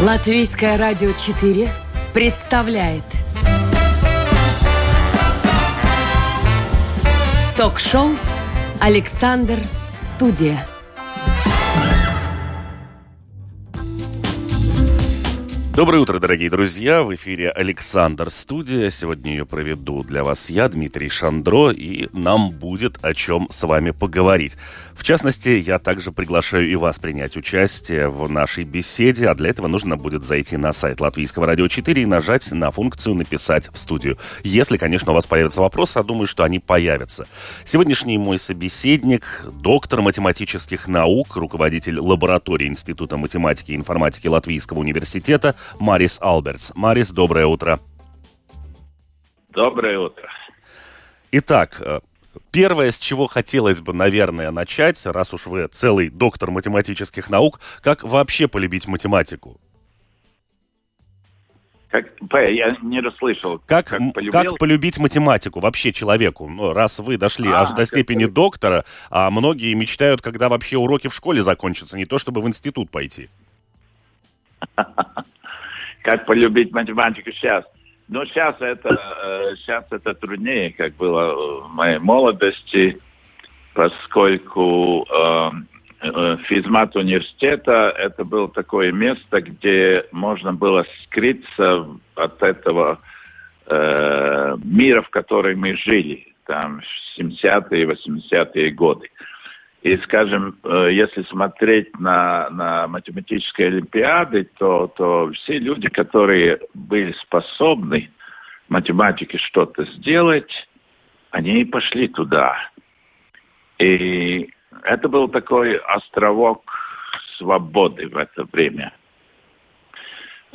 Латвийское радио 4 представляет Ток-шоу «Александр Студия». Доброе утро, дорогие друзья! В эфире Александр Студия. Сегодня ее проведу для вас я, Дмитрий Шандро, и нам будет о чем с вами поговорить. В частности, я также приглашаю и вас принять участие в нашей беседе, а для этого нужно будет зайти на сайт Латвийского радио 4 и нажать на функцию «Написать в студию». Если, конечно, у вас появятся вопросы, а думаю, что они появятся. Сегодняшний мой собеседник, доктор математических наук, руководитель лаборатории Института математики и информатики Латвийского университета Марис Албертс. Марис, доброе утро. Доброе утро. Итак, э, Первое, с чего хотелось бы, наверное, начать, раз уж вы целый доктор математических наук, как вообще полюбить математику? Как, я не расслышал. Как, как, как полюбить математику вообще человеку? Ну, раз вы дошли а, аж до степени как... доктора, а многие мечтают, когда вообще уроки в школе закончатся, не то чтобы в институт пойти. Как полюбить математику сейчас? Но сейчас это, сейчас э, это труднее, как было в моей молодости, поскольку э, э, физмат университета это было такое место, где можно было скрыться от этого э, мира, в котором мы жили, там, в 70-е, 80-е годы. И, скажем, э, если смотреть на, на математические олимпиады, то, то все люди, которые были способны математике что-то сделать, они пошли туда. И это был такой островок свободы в это время.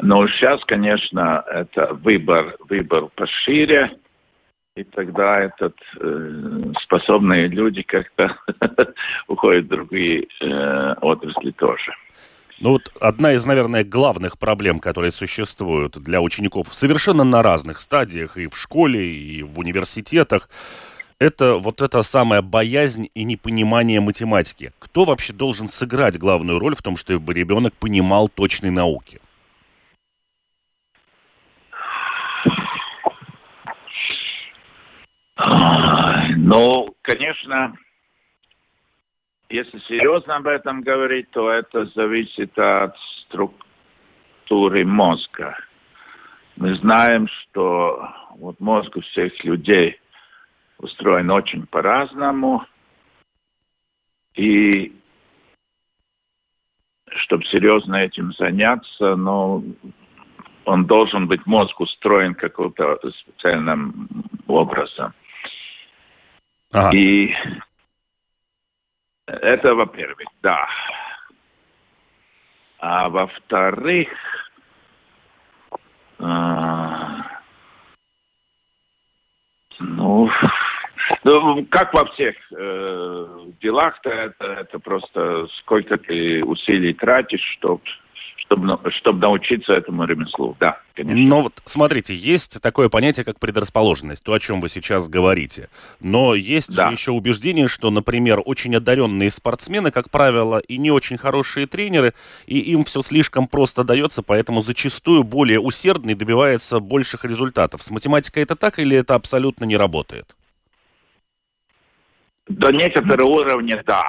Но сейчас, конечно, это выбор, выбор пошире и тогда этот э, способные люди как-то уходят другие э, отрасли тоже. Ну вот одна из, наверное, главных проблем, которые существуют для учеников совершенно на разных стадиях и в школе, и в университетах, это вот эта самая боязнь и непонимание математики. Кто вообще должен сыграть главную роль в том, чтобы ребенок понимал точные науки? Ну, конечно, если серьезно об этом говорить, то это зависит от структуры мозга. Мы знаем, что вот мозг у всех людей устроен очень по-разному. И чтобы серьезно этим заняться, ну, он должен быть мозг устроен каким-то специальным образом. Ага. И это, во-первых, да. А во-вторых, а, ну, ну, как во всех э, делах-то, это, это просто сколько ты усилий тратишь, чтобы чтобы, чтобы научиться этому ремеслу. Да, конечно. Но вот смотрите, есть такое понятие, как предрасположенность, то, о чем вы сейчас говорите. Но есть да. же еще убеждение, что, например, очень одаренные спортсмены, как правило, и не очень хорошие тренеры, и им все слишком просто дается, поэтому зачастую более усердный добивается больших результатов. С математикой это так или это абсолютно не работает? До некоторого уровня да.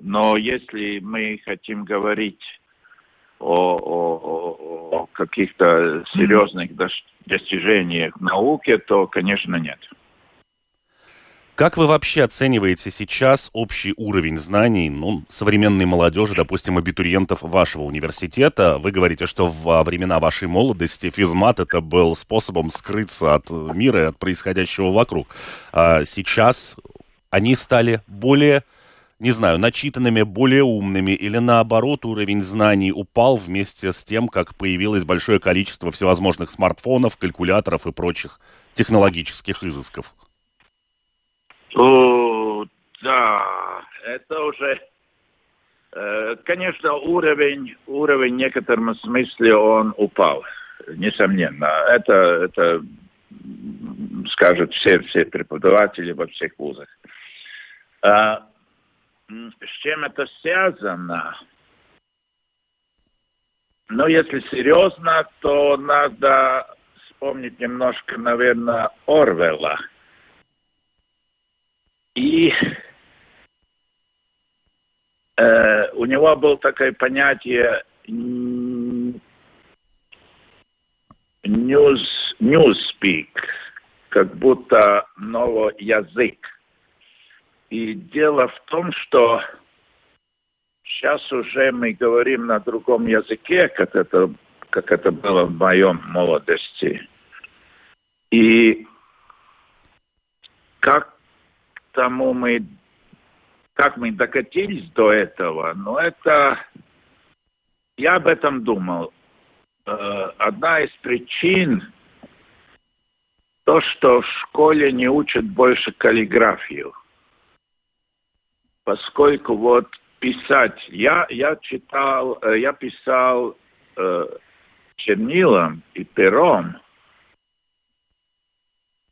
Но если мы хотим говорить о, о, о каких-то серьезных достижениях в науке, то, конечно, нет. Как вы вообще оцениваете сейчас общий уровень знаний ну, современной молодежи, допустим, абитуриентов вашего университета? Вы говорите, что во времена вашей молодости физмат это был способом скрыться от мира и от происходящего вокруг. А сейчас они стали более не знаю, начитанными, более умными, или наоборот уровень знаний упал вместе с тем, как появилось большое количество всевозможных смартфонов, калькуляторов и прочих технологических изысков? О, да, это уже, э, конечно, уровень, уровень в некотором смысле он упал, несомненно. Это, это скажут все, все преподаватели во всех вузах. А, с чем это связано? но если серьезно, то надо вспомнить немножко, наверное, Орвела. И э, у него было такое понятие news, newspeak, как будто новый язык. И дело в том, что сейчас уже мы говорим на другом языке, как это, как это было в моем молодости. И как тому мы, как мы докатились до этого, но это, я об этом думал. Э, одна из причин то, что в школе не учат больше каллиграфию поскольку вот писать, я, я читал, э, я писал э, чернилом и пером,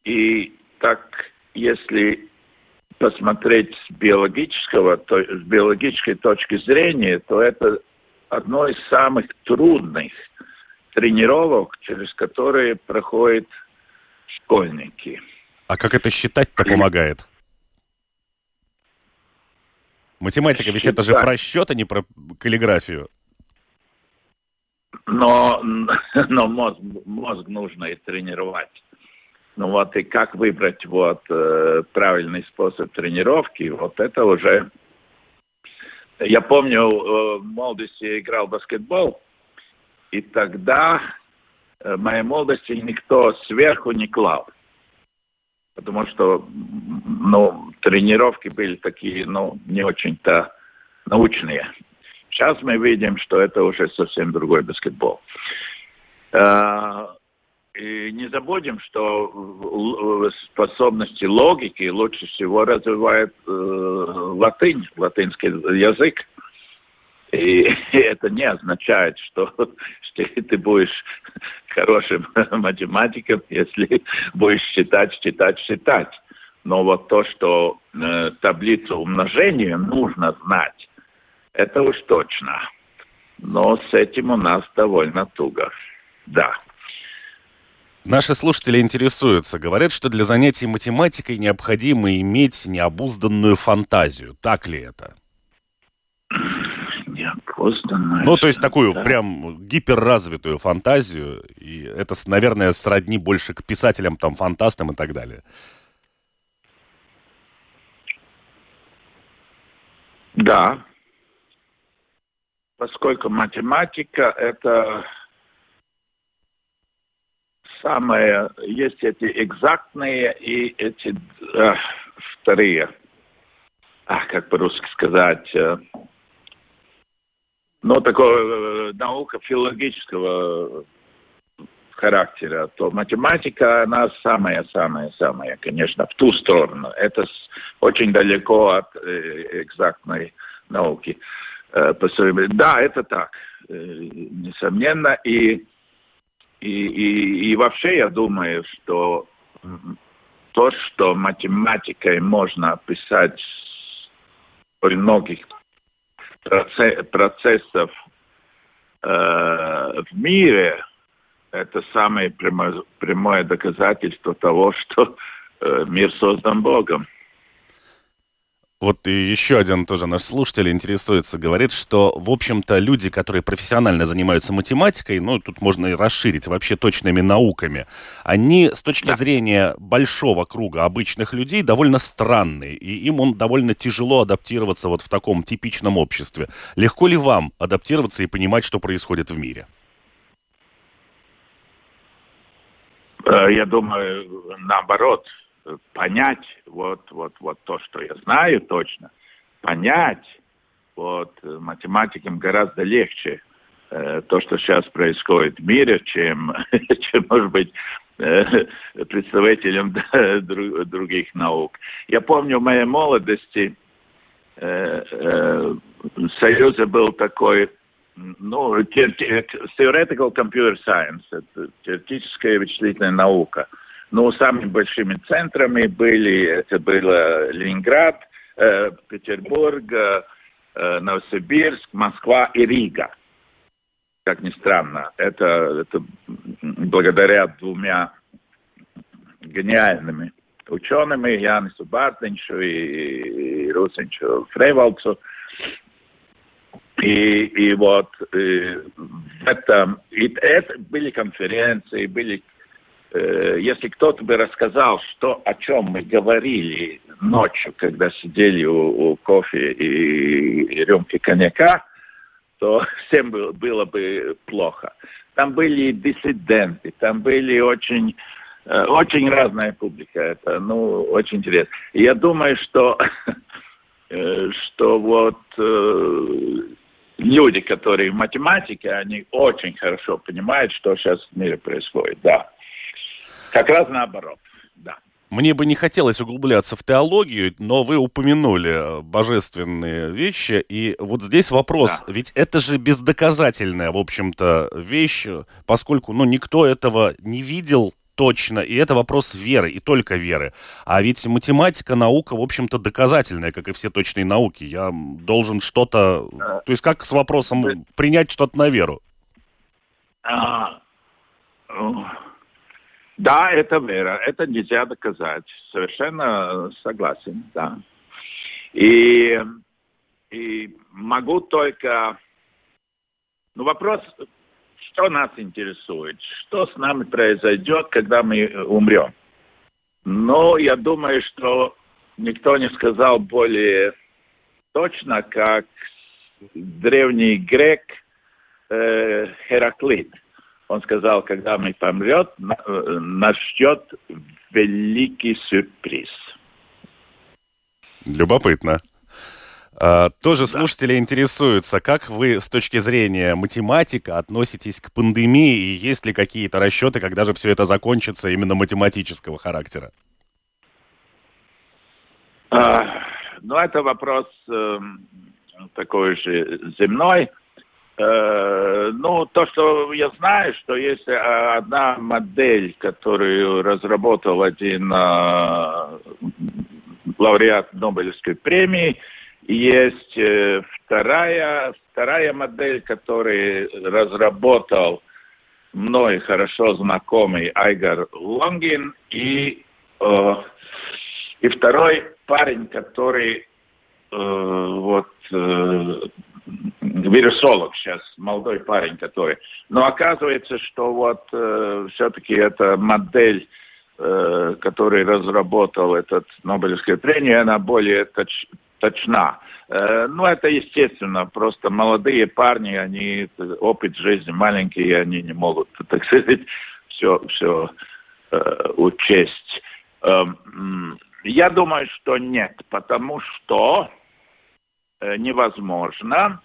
и так, если посмотреть с биологического, то, с биологической точки зрения, то это одно из самых трудных тренировок, через которые проходят школьники. А как это считать-то помогает? Математика, ведь это же про счет, а не про каллиграфию. Но, но мозг, мозг нужно и тренировать. Ну вот и как выбрать вот э, правильный способ тренировки, вот это уже... Я помню, э, в молодости играл в баскетбол, и тогда э, в моей молодости никто сверху не клал потому что ну, тренировки были такие, ну, не очень-то научные. Сейчас мы видим, что это уже совсем другой баскетбол. А, и не забудем, что способности логики лучше всего развивает э, латынь, латинский язык. И это не означает, что, что ты будешь хорошим математиком, если будешь считать, считать, считать. Но вот то, что э, таблицу умножения нужно знать, это уж точно. Но с этим у нас довольно туго. Да. Наши слушатели интересуются. Говорят, что для занятий математикой необходимо иметь необузданную фантазию. Так ли это? Неопознанное. Ну, то есть такую да. прям гиперразвитую фантазию, и это, наверное, сродни больше к писателям, там, фантастам и так далее. Да. Поскольку математика это самое, есть эти экзактные и эти э, вторые, а, как по-русски сказать, э, но такого э, наука филологического характера, то математика, она самая-самая-самая, конечно, в ту сторону. Это очень далеко от э, экзактной науки. Э, да, это так, э, несомненно. И, и, и, и вообще я думаю, что то, что математикой можно описать при многих процессов э, в мире, это самое прямое, прямое доказательство того, что э, мир создан Богом. Вот и еще один тоже наш слушатель интересуется, говорит, что, в общем-то, люди, которые профессионально занимаются математикой, ну, тут можно и расширить вообще точными науками, они с точки да. зрения большого круга обычных людей довольно странные, и им он довольно тяжело адаптироваться вот в таком типичном обществе. Легко ли вам адаптироваться и понимать, что происходит в мире? Э, я думаю, наоборот, понять вот, вот, вот то, что я знаю точно, понять, вот математикам гораздо легче э, то, что сейчас происходит в мире, чем, чем может быть, э, представителям друг, других наук. Я помню в моей молодости э, э, в Союзе был такой ну, theoretical computer science, это теоретическая вычислительная наука – но самыми большими центрами были, это было Ленинград, э, Петербург, э, Новосибирск, Москва и Рига. как ни странно. Это, это благодаря двумя гениальными учеными, Янису Бартенчу и, и Русенчу Фрейвалцу. И, и вот и в этом, и это были конференции, были э, если кто-то бы рассказал, что, о чем мы говорили ночью, когда сидели у, у кофе и, и рюмки коньяка, то всем было, было бы плохо. Там были диссиденты, там были очень, э, очень разная публика. Это, ну, очень интересно. Я думаю, что, э, что вот э, люди, которые в математике, они очень хорошо понимают, что сейчас в мире происходит, да. Как раз наоборот, да. Мне бы не хотелось углубляться в теологию, но вы упомянули божественные вещи, и вот здесь вопрос, да. ведь это же бездоказательная, в общем-то, вещь, поскольку, ну, никто этого не видел точно, и это вопрос веры, и только веры. А ведь математика, наука, в общем-то, доказательная, как и все точные науки. Я должен что-то... То есть как с вопросом принять что-то на веру? А, да, это вера. Это нельзя доказать. Совершенно согласен, да. И, и могу только... Ну, вопрос, что нас интересует? Что с нами произойдет, когда мы умрем? Но я думаю, что никто не сказал более точно, как древний грек э, Хераклит – он сказал, когда мы помрет, нас ждет великий сюрприз. Любопытно. А, тоже да. слушатели интересуются, как вы с точки зрения математика относитесь к пандемии и есть ли какие-то расчеты, когда же все это закончится именно математического характера? А, ну, это вопрос э, такой же земной. Э, ну, то, что я знаю, что есть э, одна модель, которую разработал один э, лауреат Нобелевской премии, есть вторая, вторая модель, которую разработал мной хорошо знакомый Айгар Лонгин, и, э, и второй парень, который э, вот э, вирусолог сейчас, молодой парень который. Но оказывается, что вот э, все-таки эта модель, э, которую разработал этот Нобелевская премия, она более точ, точна. Э, ну, это естественно, просто молодые парни, они, опыт жизни маленький, они не могут, так сказать, все, все э, учесть. Э, я думаю, что нет, потому что э, невозможно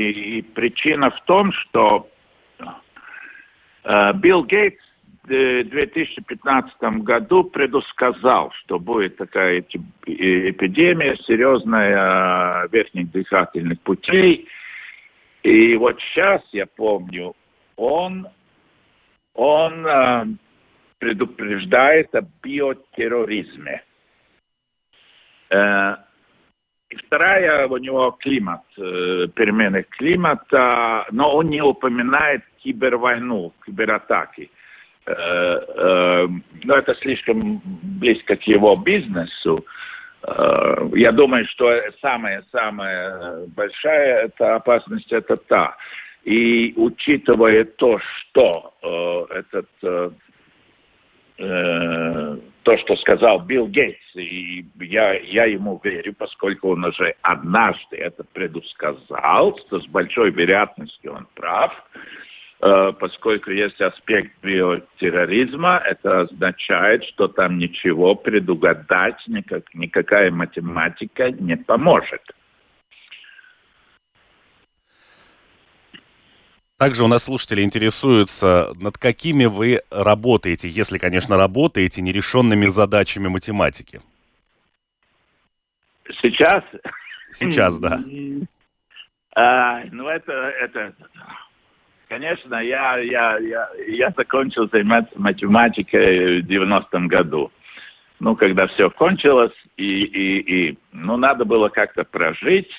и причина в том, что э, Билл Гейтс в 2015 году предусказал, что будет такая эпидемия серьезная верхних дыхательных путей. И вот сейчас, я помню, он, он э, предупреждает о биотерроризме. Э, и вторая у него климат, э, перемены климата, но он не упоминает кибервойну, кибератаки. Э, э, но это слишком близко к его бизнесу. Я думаю, что самая-самая большая это опасность это та. И учитывая то, что этот э то, что сказал Билл Гейтс, и я, я ему верю, поскольку он уже однажды это предусказал, что с большой вероятностью он прав, э, поскольку есть аспект биотерроризма, это означает, что там ничего предугадать, никак, никакая математика не поможет. Также у нас слушатели интересуются, над какими вы работаете, если, конечно, работаете, нерешенными задачами математики. Сейчас? Сейчас, да. А, ну, это, это, конечно, я, я, я, я закончил заниматься математикой в 90-м году. Ну, когда все кончилось, и, и, и ну, надо было как-то прожить.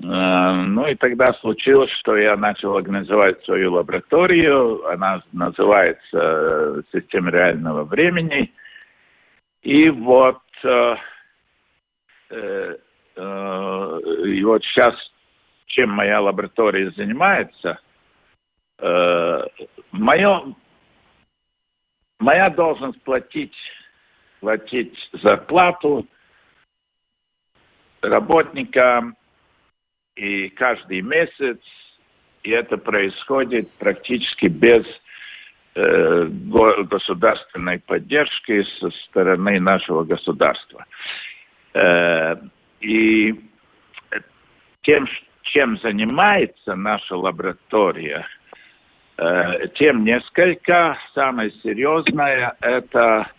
Ну и тогда случилось, что я начал организовать свою лабораторию. Она называется «Система реального времени». И вот, э, э, э, и вот сейчас, чем моя лаборатория занимается, э, мое, моя должность платить, платить зарплату работникам и каждый месяц, и это происходит практически без э, государственной поддержки со стороны нашего государства. Э, и тем, чем занимается наша лаборатория, э, тем несколько. Самое серьезное это,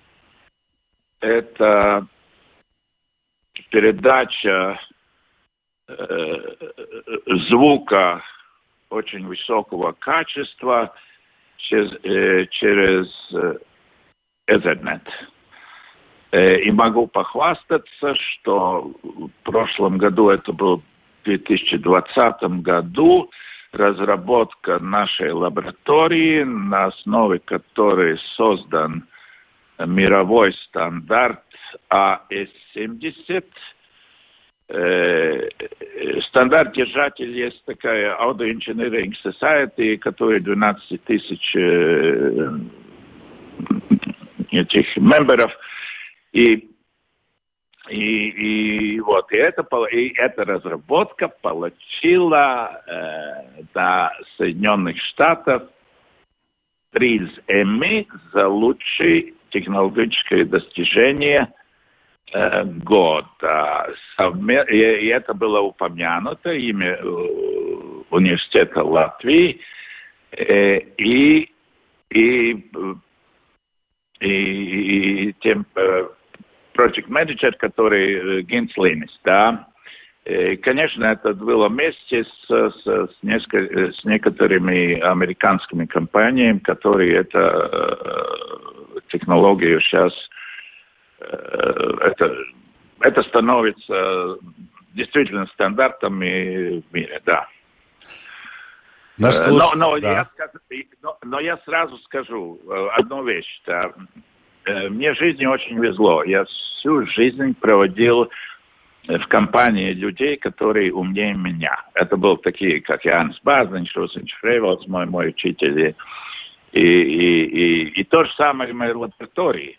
это передача звука очень высокого качества через, э, через э, Ethernet. И могу похвастаться, что в прошлом году, это был в 2020 году, разработка нашей лаборатории, на основе которой создан мировой стандарт AS70, Э, стандарт держатель есть такая Auto Engineering Society, которая 12 тысяч э, этих мемберов. И, и, и вот, и, это, и эта разработка получила э, до Соединенных Штатов приз Эмми за лучшее технологическое достижение – Э, год. И это было упомянуто имя э, университета Латвии. Э, и, и, и, и тем project manager, который Гинс Линис, да, Конечно, это было вместе с, с, с, несколько, с некоторыми американскими компаниями, которые эту э, технологию сейчас Э, это, это становится действительно стандартами в мире, да. Наш э, но, но, да. я но, но я сразу скажу э, одну вещь. Да. Мне в жизни очень везло. Я всю жизнь проводил в компании людей, которые умнее меня. Это был такие, как Янс Базин, Шусинч Фрейволс, мой, мой учитель. И, и, и, и то же самое в моей лаборатории.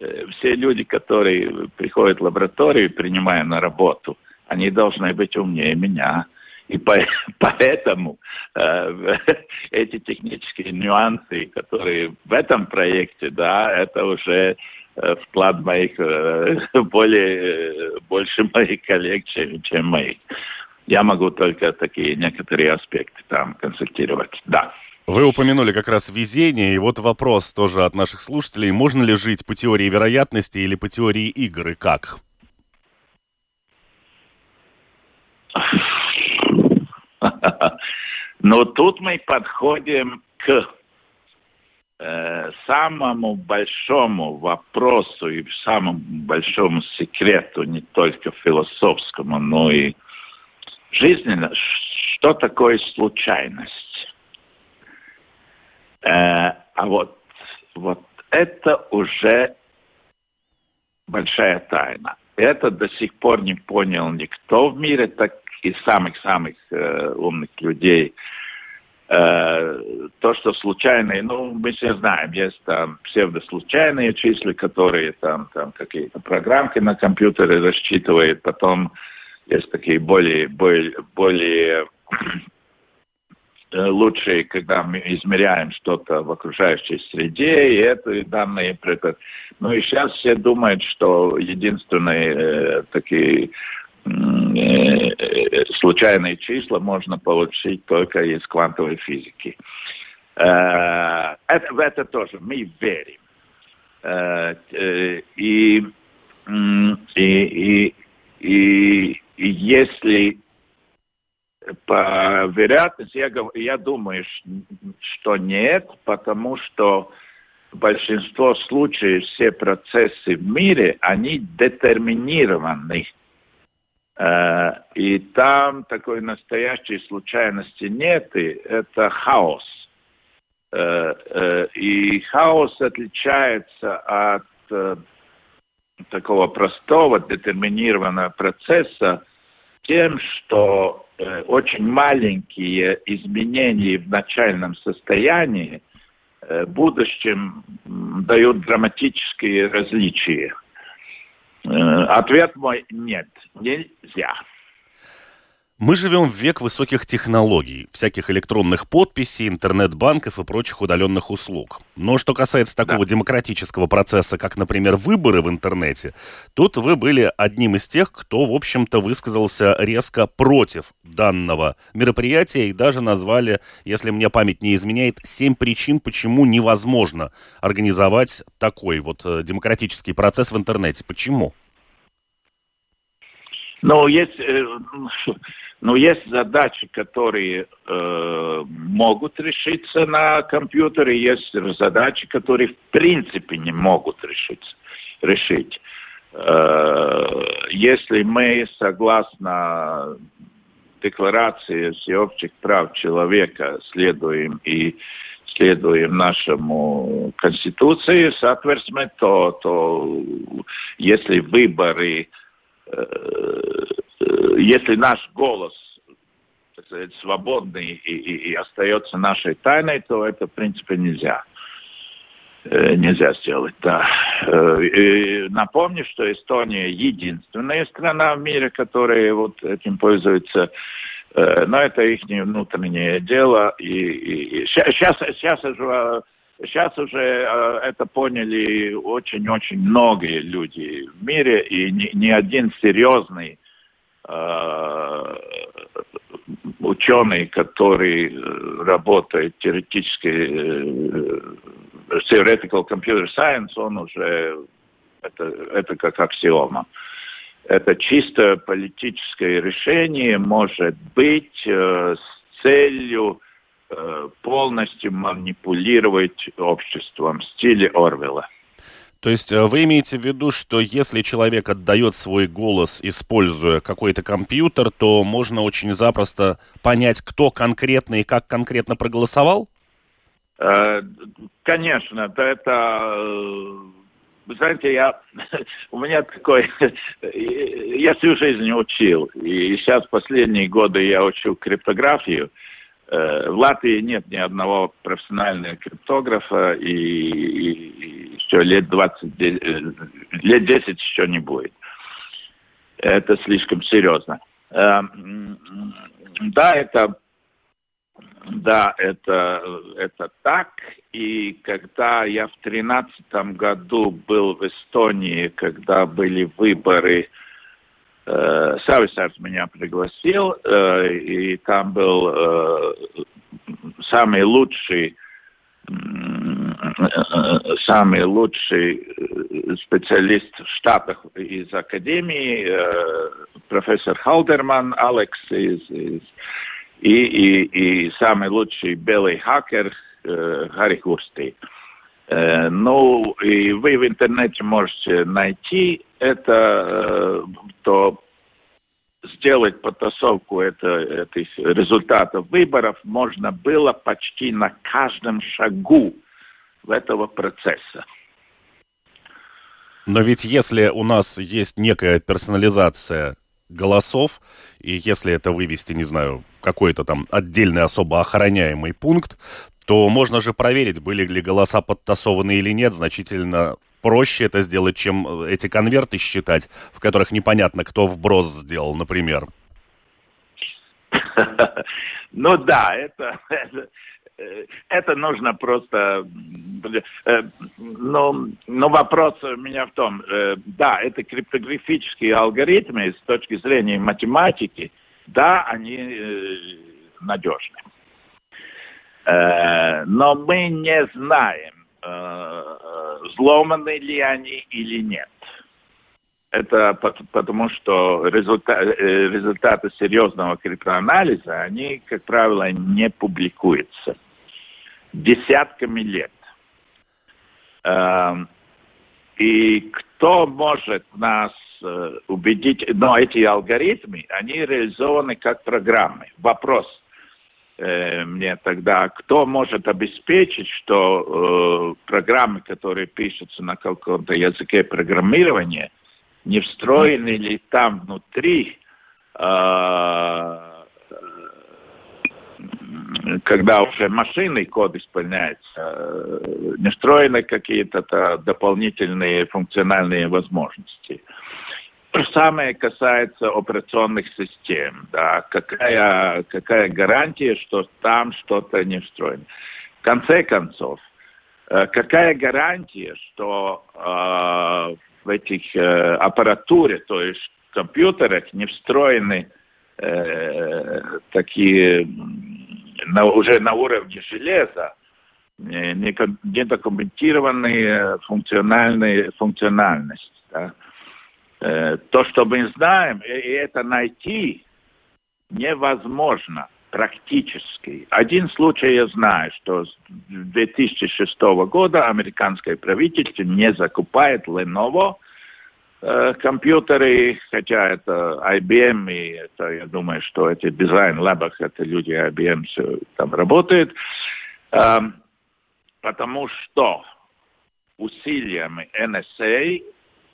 Э, все люди, которые приходят в лабораторию, принимая на работу, они должны быть умнее меня. И по, поэтому э, эти технические нюансы, которые в этом проекте, да, это уже э, вклад моих, э, более, больше моих коллег, чем, чем моих. Я могу только такие некоторые аспекты там консультировать. Да. Вы упомянули как раз везение, и вот вопрос тоже от наших слушателей. Можно ли жить по теории вероятности или по теории игр, и как? Но тут мы подходим к э, самому большому вопросу и самому большому секрету, не только философскому, но и жизненно. Что такое случайность? Э, а вот, вот это уже большая тайна. Это до сих пор не понял никто в мире, так и самых-самых э, умных людей. Э, то, что случайные, ну, мы все знаем, есть там псевдослучайные числа, которые там, там какие-то программки на компьютере рассчитывают, потом есть такие более, более, более лучше, когда мы измеряем что-то в окружающей среде, и это данные... Ну и сейчас все думают, что единственные э, такие э, случайные числа можно получить только из квантовой физики. Э, это, в это тоже мы верим. Э, э, и, и, и, и, и если по вероятности я, я думаю, что нет, потому что большинство случаев все процессы в мире, они детерминированы Э, и там такой настоящей случайности нет, и это хаос. Э, э, и хаос отличается от такого простого детерминированного процесса тем, что очень маленькие изменения в начальном состоянии в будущем дают драматические различия. Э, ответ мой – нет, нельзя. Мы живем в век высоких технологий, всяких электронных подписей, интернет-банков и прочих удаленных услуг. Но что касается такого да. демократического процесса, как, например, выборы в интернете, тут вы были одним из тех, кто, в общем-то, высказался резко против данного мероприятия и даже назвали, если мне память не изменяет, семь причин, почему невозможно организовать такой вот э, демократический процесс в интернете. Почему? Ну, есть э, но есть задачи, которые э, могут решиться на компьютере, есть задачи, которые в принципе не могут решиться, решить. Э, если мы, согласно Декларации всеобщих прав человека, следуем и следуем нашему Конституции, соответственно, то, то если выборы если наш голос так сказать, свободный и, и, и остается нашей тайной, то это, в принципе, нельзя. Э, нельзя сделать, да. Э, и напомню, что Эстония единственная страна в мире, которая вот этим пользуется. Э, но это их внутреннее дело. И, и, и сейчас, сейчас Сейчас уже это поняли очень-очень многие люди в мире, и ни, ни один серьезный Э, ученый, который э, работает теоретически, э, theoretical computer science, он уже, это, это как аксиома. Это чисто политическое решение может быть э, с целью э, полностью манипулировать обществом в стиле Орвела. То есть э, вы имеете в виду, что если человек отдает свой голос, используя какой-то компьютер, то можно очень запросто понять, кто конкретно и как конкретно проголосовал? Э, конечно, это э, вы знаете, я, у меня такой, я всю жизнь учил, и сейчас последние годы я учу криптографию. В Латвии нет ни одного профессионального криптографа, и, и, все, лет 20, э, лет 10 еще не будет. Это слишком серьезно. Эм, да, это да, это, это так. И когда я в тринадцатом году был в Эстонии, когда были выборы, э, Сависарс меня пригласил, э, и там был э, самый лучший самый лучший э, специалист в Штатах из Академии, э, профессор Халдерман, Алекс из, из и, и, и самый лучший белый хакер э, Гарри Хурсти. Ну, и вы в интернете можете найти это, то сделать потасовку это, этих результатов выборов можно было почти на каждом шагу этого процесса. Но ведь если у нас есть некая персонализация голосов, и если это вывести, не знаю, какой-то там отдельный особо охраняемый пункт, то можно же проверить, были ли голоса подтасованы или нет, значительно проще это сделать, чем эти конверты считать, в которых непонятно, кто вброс сделал, например. Ну да, это, это нужно просто... Э, но, но вопрос у меня в том, э, да, это криптографические алгоритмы с точки зрения математики, да, они э, надежны. Но мы не знаем, взломаны ли они или нет. Это потому, что результат, результаты серьезного криптоанализа, они, как правило, не публикуются десятками лет. И кто может нас э, убедить, но эти алгоритмы, они реализованы как программы. Вопрос э, мне тогда, кто может обеспечить, что э, программы, которые пишутся на каком-то языке программирования, не встроены ли там внутри э, когда уже машинный код исполняется, э, не встроены какие-то дополнительные функциональные возможности. Самое касается операционных систем. Да, какая, какая гарантия, что там что-то не встроено? В конце концов, э, какая гарантия, что э, в этих э, аппаратуре, то есть в компьютерах не встроены э, такие на, уже на уровне железа недокументированные функциональные функциональность. Да. Э, то, что мы знаем, и это найти невозможно практически. Один случай я знаю, что с 2006 года американское правительство не закупает Lenovo – Э, компьютеры, хотя это IBM, и это, я думаю, что эти дизайн-лабах, это люди IBM все там работают, эм, потому что усилиями NSA,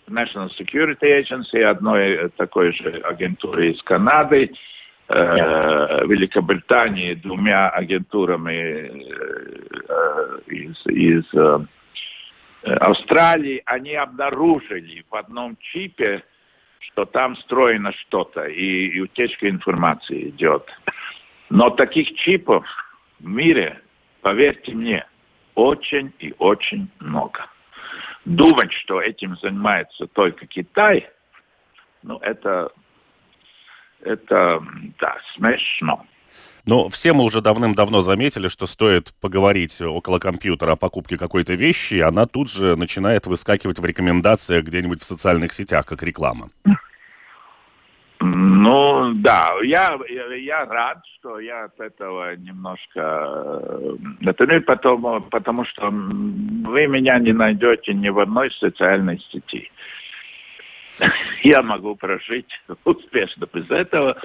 National Security Agency, одной такой же агентуры из Канады, э, Великобритании, двумя агентурами э, из, из э, Э, Австралии они обнаружили в одном чипе, что там встроено что-то, и, и утечка информации идет. Но таких чипов в мире, поверьте мне, очень и очень много. Думать, что этим занимается только Китай, ну, это, это, да, смешно. Но все мы уже давным-давно заметили, что стоит поговорить около компьютера о покупке какой-то вещи, она тут же начинает выскакивать в рекомендациях где-нибудь в социальных сетях, как реклама. Ну, да, я, я, рад, что я от этого немножко... Это ну, потому, потому что вы меня не найдете ни в одной социальной сети. Я могу прожить успешно без этого.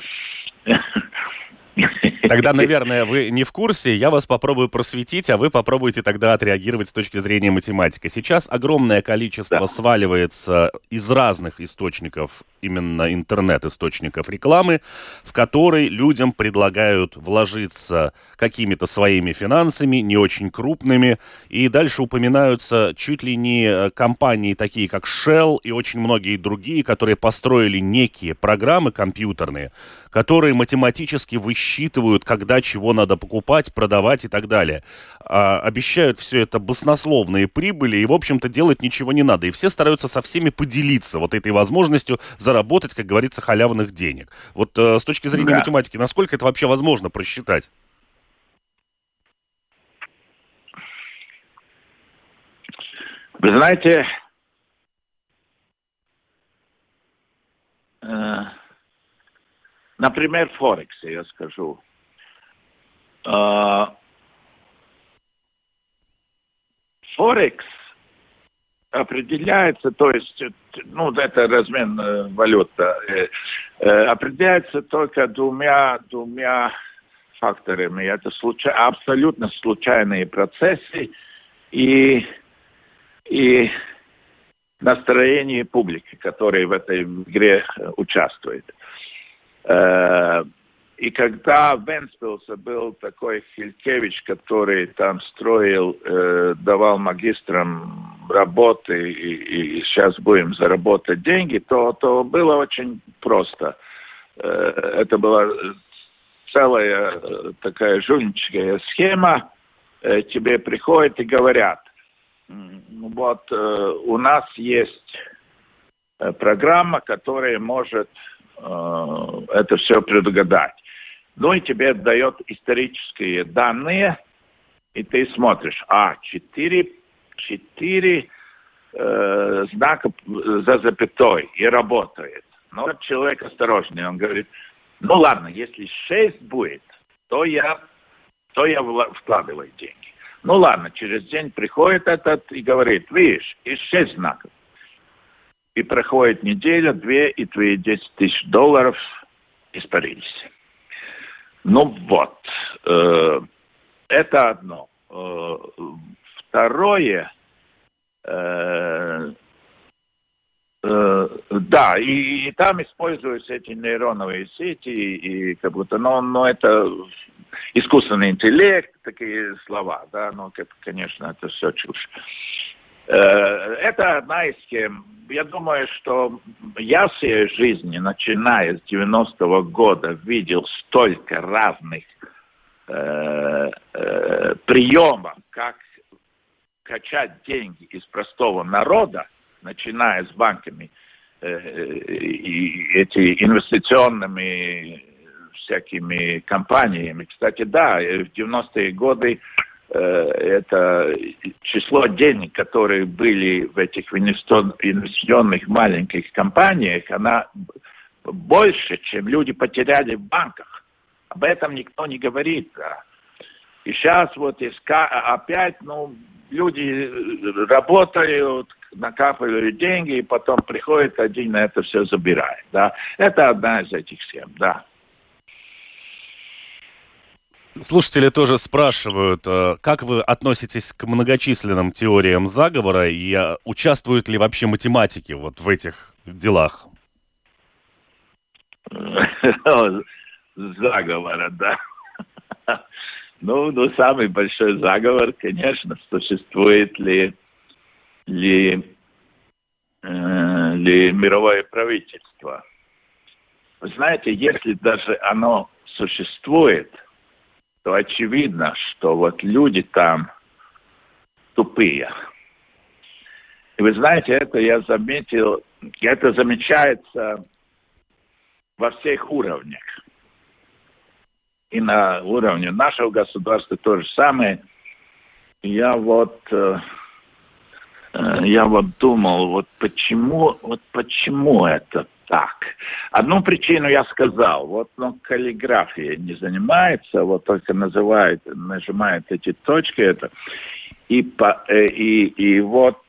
Тогда, наверное, вы не в курсе, я вас попробую просветить, а вы попробуете тогда отреагировать с точки зрения математики. Сейчас огромное количество да. сваливается из разных источников, именно интернет-источников рекламы, в которой людям предлагают вложиться какими-то своими финансами, не очень крупными, и дальше упоминаются чуть ли не э, компании такие, как Shell и очень многие другие, которые построили некие программы компьютерные, которые математически высчитывают, когда чего надо покупать, продавать и так далее. А, обещают все это баснословные прибыли, и, в общем-то, делать ничего не надо. И все стараются со всеми поделиться вот этой возможностью заработать, как говорится, халявных денег. Вот э, с точки зрения да. математики, насколько это вообще возможно просчитать? Вы знаете, э, Например, Форекс, я скажу. А, Форекс определяется, то есть, ну, это размен э, валюта, э, э, определяется только двумя, двумя факторами. Это случай, абсолютно случайные процессы и, и настроение публики, которая в этой игре участвует. И когда в Венспилсе был такой Хилькевич, который там строил, давал магистрам работы и, и сейчас будем заработать деньги, то, то было очень просто. Э, это была целая э, такая жульническая схема. Э, тебе приходят и говорят, вот у нас есть программа, которая может это все предугадать. Ну и тебе дает исторические данные, и ты смотришь, а, четыре, четыре э, знака за запятой, и работает. Но человек осторожный, он говорит, ну ладно, если шесть будет, то я, то я вкладываю деньги. Ну ладно, через день приходит этот и говорит, видишь, и шесть знаков. и проходит неделя, две, и твои 10 тысяч долларов испарились. Ну вот, э, это одно. Э, второе, э, э, да, и, и там используются эти нейроновые сети, и как будто, но, но это искусственный интеллект, такие слова, да, но, конечно, это все чушь. Э, это одна из тем. Я думаю, что я в своей жизни, начиная с 90-го года, видел столько разных э, э, приемов, как качать деньги из простого народа, начиная с банками э, и эти инвестиционными всякими компаниями. Кстати, да, в 90-е годы Э, это число денег, которые были в этих инвестиционных маленьких компаниях, она больше, чем люди потеряли в банках. Об этом никто не говорит. И сейчас вот иска... опять, ну, люди работают, накапливают деньги, и потом приходит один и это все забирает. Да. Это одна из этих схем, да. Слушатели тоже спрашивают, э, как вы относитесь к многочисленным теориям заговора и э, участвуют ли вообще математики вот в этих делах? Заговора, да. Ну, ну, самый большой заговор, конечно, существует ли, ли, э, ли мировое правительство. Вы знаете, если даже оно существует – то очевидно, что вот люди там тупые. И вы знаете, это я заметил, это замечается во всех уровнях. И на уровне нашего государства то же самое. Я вот, э, э, я вот думал, вот почему, вот почему это так. Одну причину я сказал. Вот ну, каллиграфия не занимается, вот только называет, нажимает эти точки. Это. И, по, э, и, и вот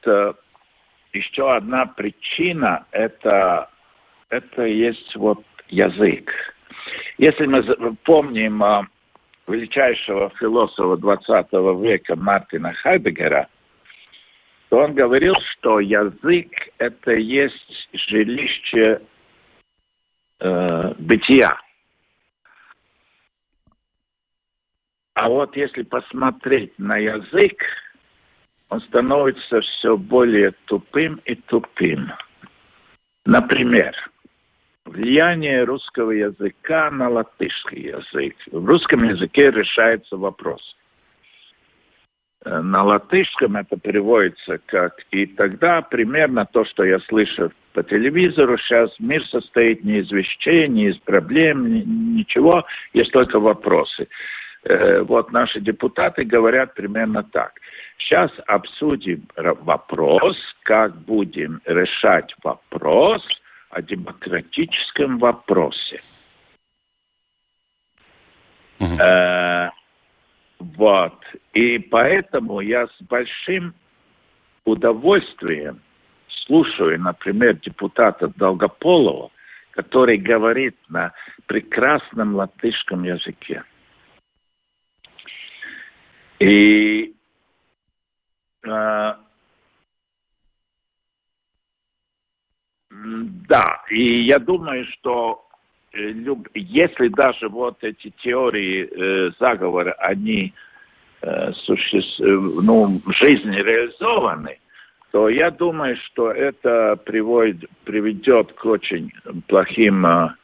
еще одна причина, это, это есть вот язык. Если мы помним э, величайшего философа 20 века Мартина Хайдегера, то он говорил, что язык – это есть жилище э, бытия. А вот если посмотреть на язык, он становится все более тупым и тупым. Например, влияние русского языка на латышский язык. В русском языке решается вопрос. Э, на латышском это переводится как «и тогда примерно то, что я слышу по телевизору сейчас мир состоит не из вещей, не из проблем, ничего, есть только вопросы. Э, вот наши депутаты говорят примерно так. Сейчас обсудим вопрос, как будем решать вопрос о демократическом вопросе. Угу. Э, вот. И поэтому я с большим удовольствием слушаю, например, депутата Долгополова, который говорит на прекрасном латышском языке. И э, да, и я думаю, что э, если даже вот эти теории э, заговора, они э, суще... ну, в жизни реализованы, то я думаю, что это приводит, приведет к очень плохим а,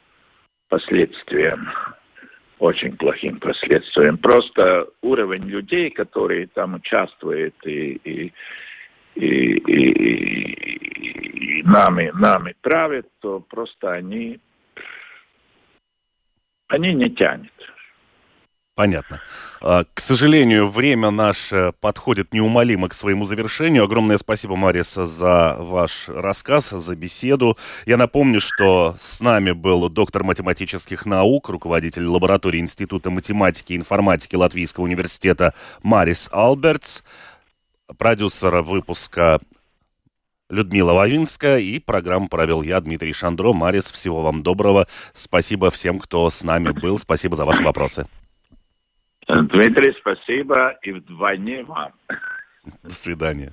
последствиям. Очень плохим последствиям. Просто уровень людей, которые там участвуют и, и, и, и, и нами, нами правят, то просто они, они не тянут. Понятно. А, к сожалению, время наше подходит неумолимо к своему завершению. Огромное спасибо, Марис, за ваш рассказ, за беседу. Я напомню, что с нами был доктор математических наук, руководитель лаборатории Института математики и информатики Латвийского университета Марис Албертс, продюсер выпуска Людмила Вавинская и программу провел я, Дмитрий Шандро. Марис, всего вам доброго. Спасибо всем, кто с нами был. Спасибо за ваши вопросы. Дмитрий, спасибо и вдвойне вам. До свидания.